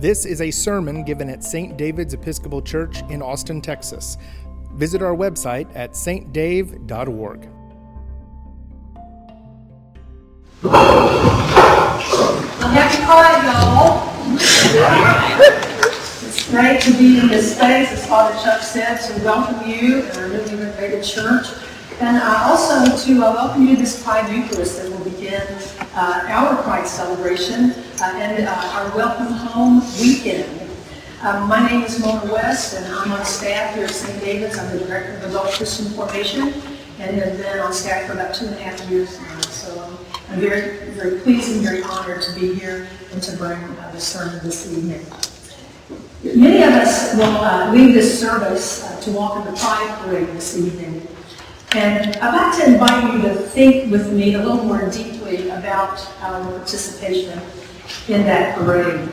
This is a sermon given at St. David's Episcopal Church in Austin, Texas. Visit our website at stdave.org. Happy Pride, y'all. It's great to be in this space, as Father Chuck said, to welcome you in our newly renovated church. And also to uh, welcome you to this Pride Eucharist that will begin uh, our Pride celebration and uh, our Welcome Home weekend. Um, my name is Mona West, and I'm on staff here at St. David's. I'm the Director of Adult Christian Formation and have been on staff for about two and a half years now. So um, I'm very, very pleased and very honored to be here and to bring uh, the sermon this evening. Many of us will uh, leave this service uh, to walk in the Pride Parade this evening. And I'd like to invite you to think with me a little more deeply about our participation in that parade.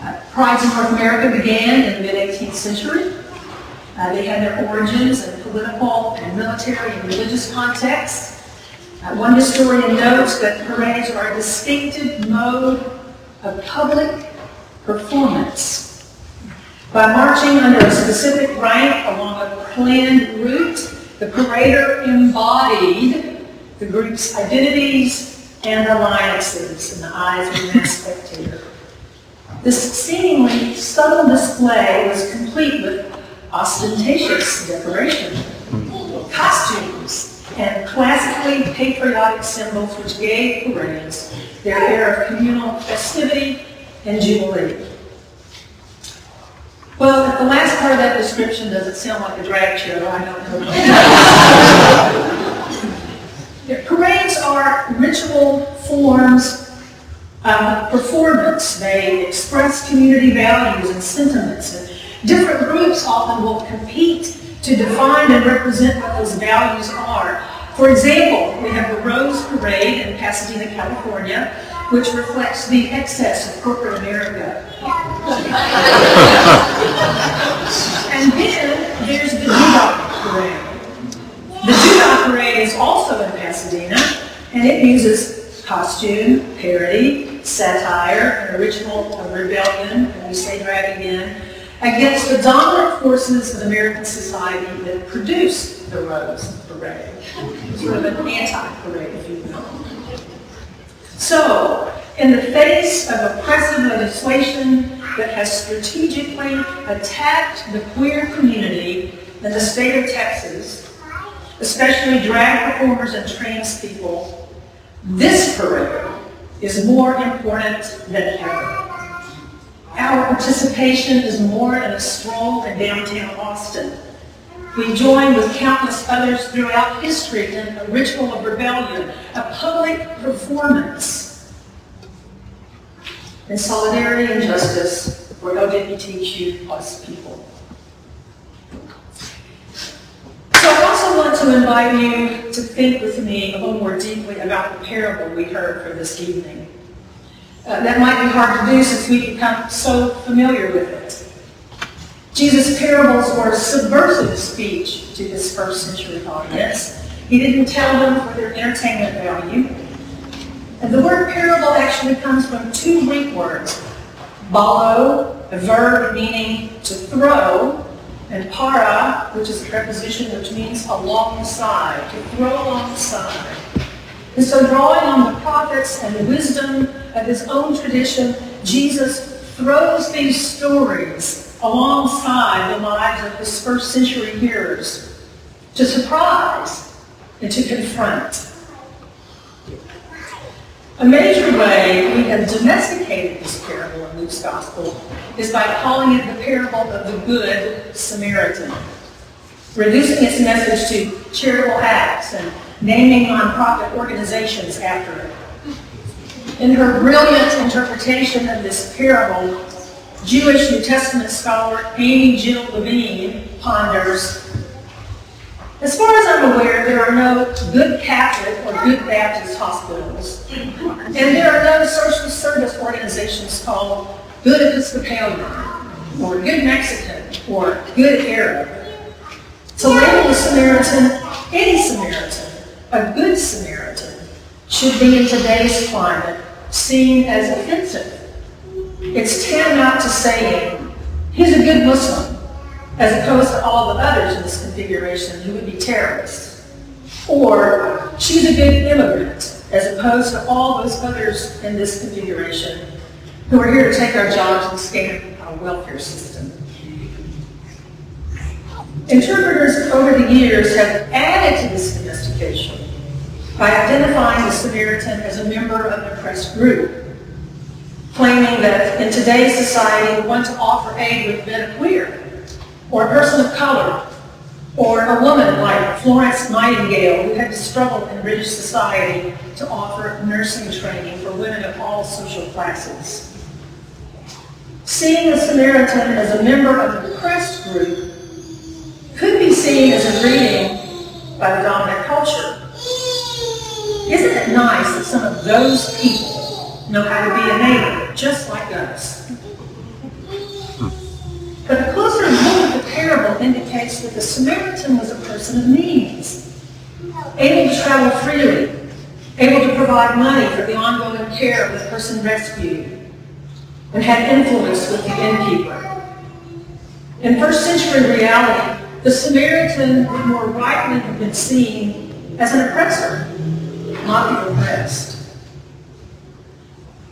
Uh, in North America began in the mid-18th century. Uh, they had their origins in political and military and religious contexts. Uh, one historian notes that parades are a distinctive mode of public performance. By marching under a specific rank along a planned route, the parader embodied the group's identities and alliances in the eyes of the spectator. This seemingly subtle display was complete with ostentatious decoration, costumes, and classically patriotic symbols which gave parades their air of communal festivity and jubilee. Well, if the last part of that description doesn't sound like a drag show, I don't know. Parades are ritual forms of performance. They express community values and sentiments. And different groups often will compete to define and represent what those values are. For example, we have the Rose Parade in Pasadena, California, which reflects the excess of corporate America. and then there's the Doo Dah Parade. The Doo Dah Parade is also in Pasadena, and it uses costume, parody, satire, original of rebellion, and we say drag again, against the dominant forces of American society that produced the Rose Parade. Sort of an anti-parade, if you will. So, in the face of oppressive legislation that has strategically attacked the queer community in the state of Texas, especially drag performers and trans people, this parade is more important than ever. Our participation is more than a stroll in downtown Austin. We join with countless others throughout history in a ritual of rebellion, a public performance in solidarity and justice for LGBTQ plus people. So I also want to invite you to think with me a little more deeply about the parable we heard for this evening. Uh, that might be hard to do since we become so familiar with it. Jesus' parables were subversive speech to his first century audience. He didn't tell them for their entertainment value. And the word parable actually comes from two Greek words, ballo, a verb meaning to throw, and para, which is a preposition which means alongside, to throw alongside. And so drawing on the prophets and the wisdom of his own tradition, Jesus throws these stories alongside the lives of his first century hearers to surprise and to confront. A major way we have domesticated this parable in Luke's gospel is by calling it the parable of the Good Samaritan, reducing its message to charitable acts and naming nonprofit organizations after it. In her brilliant interpretation of this parable, Jewish New Testament scholar Amy Jill Levine ponders, as far as I'm aware, there are no good Catholic or good Baptist hospitals, and there are no social service organizations called Good Episcopalian, or Good Mexican, or Good Arab. To label a Samaritan any Samaritan, a Good Samaritan, should be in today's climate seen as offensive. It's tantamount to saying, he's a good Muslim, as opposed to all the others in this configuration who would be terrorists. Or, she's a good immigrant, as opposed to all those others in this configuration who are here to take our jobs and scam our welfare system. Interpreters over the years have added to this sophistication by identifying the Samaritan as a member of an oppressed group, claiming that in today's society, the one to offer aid would been a queer, or a person of color, or a woman like Florence Nightingale, who had to struggle in British society to offer nursing training for women of all social classes. Seeing a Samaritan as a member of an oppressed group could be seen as a reading by the dominant culture. Isn't it nice that some of those people know how to be a neighbor just like us? Hmm. But a closer look at the parable that the Samaritan was a person of means, able to travel freely, able to provide money for the ongoing care of the person rescued, and had influence with the innkeeper. In first century reality, the Samaritan would more rightly have been seen as an oppressor, not the oppressed.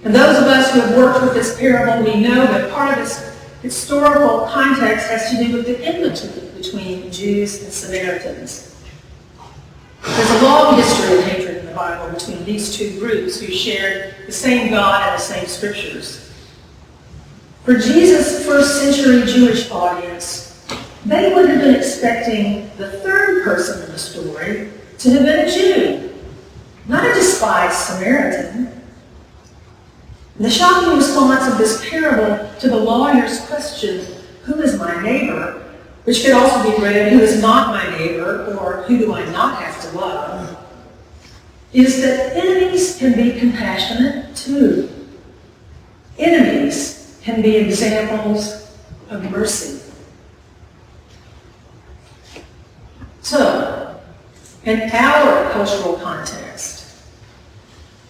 And those of us who have worked with this parable, we know that part of its historical context has to do with the enmity between Jews and Samaritans. There's a long history of hatred in the Bible between these two groups who shared the same God and the same scriptures. For Jesus' first century Jewish audience, they would have been expecting the third person in the story to have been a Jew, not a despised Samaritan. The shocking response of this parable to the lawyer's question, who is my neighbor, which could also be read, who is not my neighbor, or who do I not have to love, is that enemies can be compassionate too. Enemies can be examples of mercy. So, in our cultural context,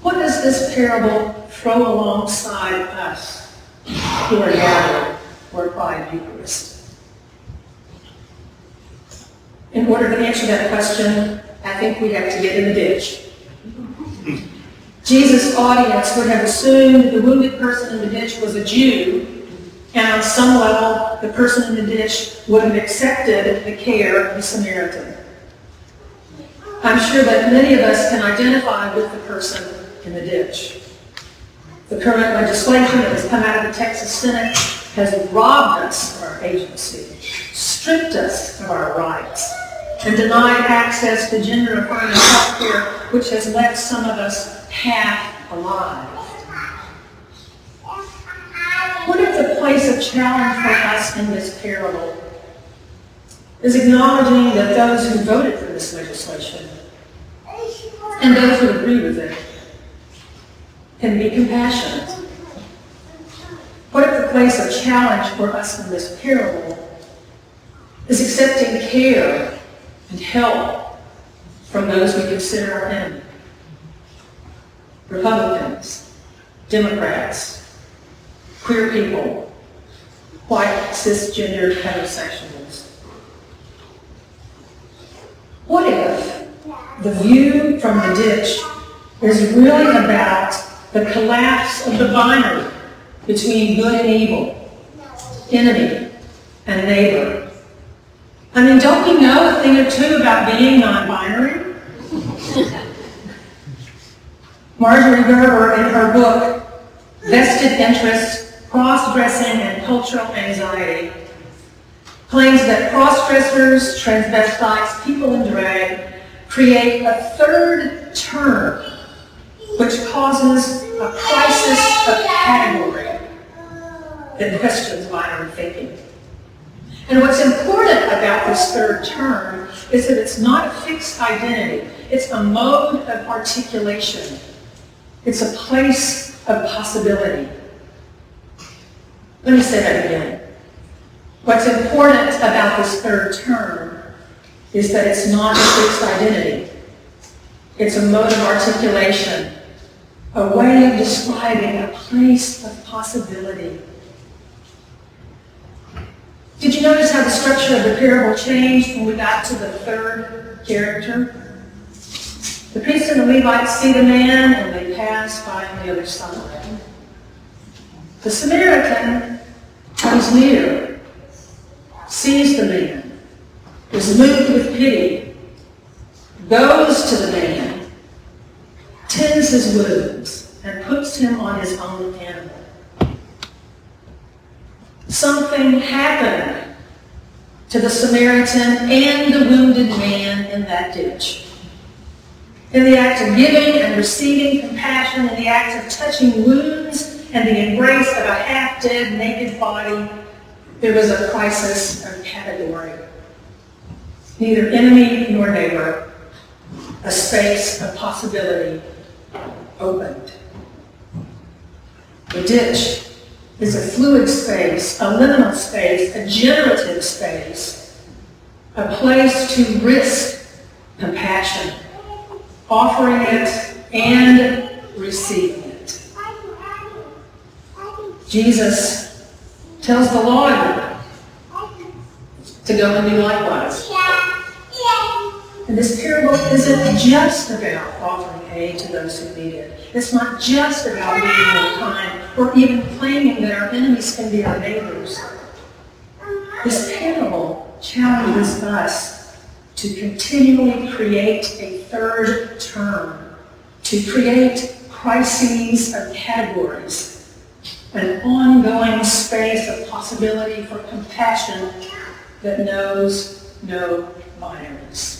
what does this parable throw alongside us who are gathered for a Pride Eucharist? In order to answer that question, I think we have to get in the ditch. Jesus' audience would have assumed the wounded person in the ditch was a Jew and on some level, the person in the ditch would have accepted the care of the Samaritan. I'm sure that many of us can identify with the person in the ditch. The current legislation that has come out of the Texas Senate has robbed us of our agency, stripped us of our rights, and denied access to gender-affirming health care, which has left some of us half alive. What if the place of challenge for us in this parable is acknowledging that those who voted for this legislation and those who agree with it can be compassionate? What if the place of challenge for us in this parable is accepting care and help from those we consider our enemy? Republicans, Democrats, queer people, white cisgender heterosexuals. What if the view from the ditch is really about the collapse of the binary between good and evil, enemy and neighbor? I mean, don't we know a thing or two about being non-binary? Marjorie Garber, in her book, Vested Interests cross-dressing and cultural anxiety, claims that cross-dressers, transvestites, people in drag create a third term which causes a crisis of category that questions binary thinking. And what's important about this third term is that it's not a fixed identity. It's a mode of articulation. It's a place of possibility. Let me say that again. What's important about this third term is that it's not a fixed identity. It's a mode of articulation. a way of describing a place of possibility. Did you notice how the structure of the parable changed when we got to the third character? The priest and the Levites see the man and they pass by on the other side. The Samaritan comes near, sees the man, is moved with pity, goes to the man, tends his wounds, and puts him on his own animal. Something happened to the Samaritan and the wounded man in that ditch. In the act of giving and receiving compassion, in the act of touching wounds and the embrace of a half-dead, naked body, there was a crisis of category. Neither enemy nor neighbor, a space of possibility opened. The ditch is a fluid space, a liminal space, a generative space, a place to risk compassion, offering it and receiving it. Jesus tells the lawyer to go and do likewise. And this parable isn't just about offering to those who need it. It's not just about being more kind or even claiming that our enemies can be our neighbors. This parable challenges us to continually create a third term, to create crises of categories, an ongoing space of possibility for compassion that knows no binaries.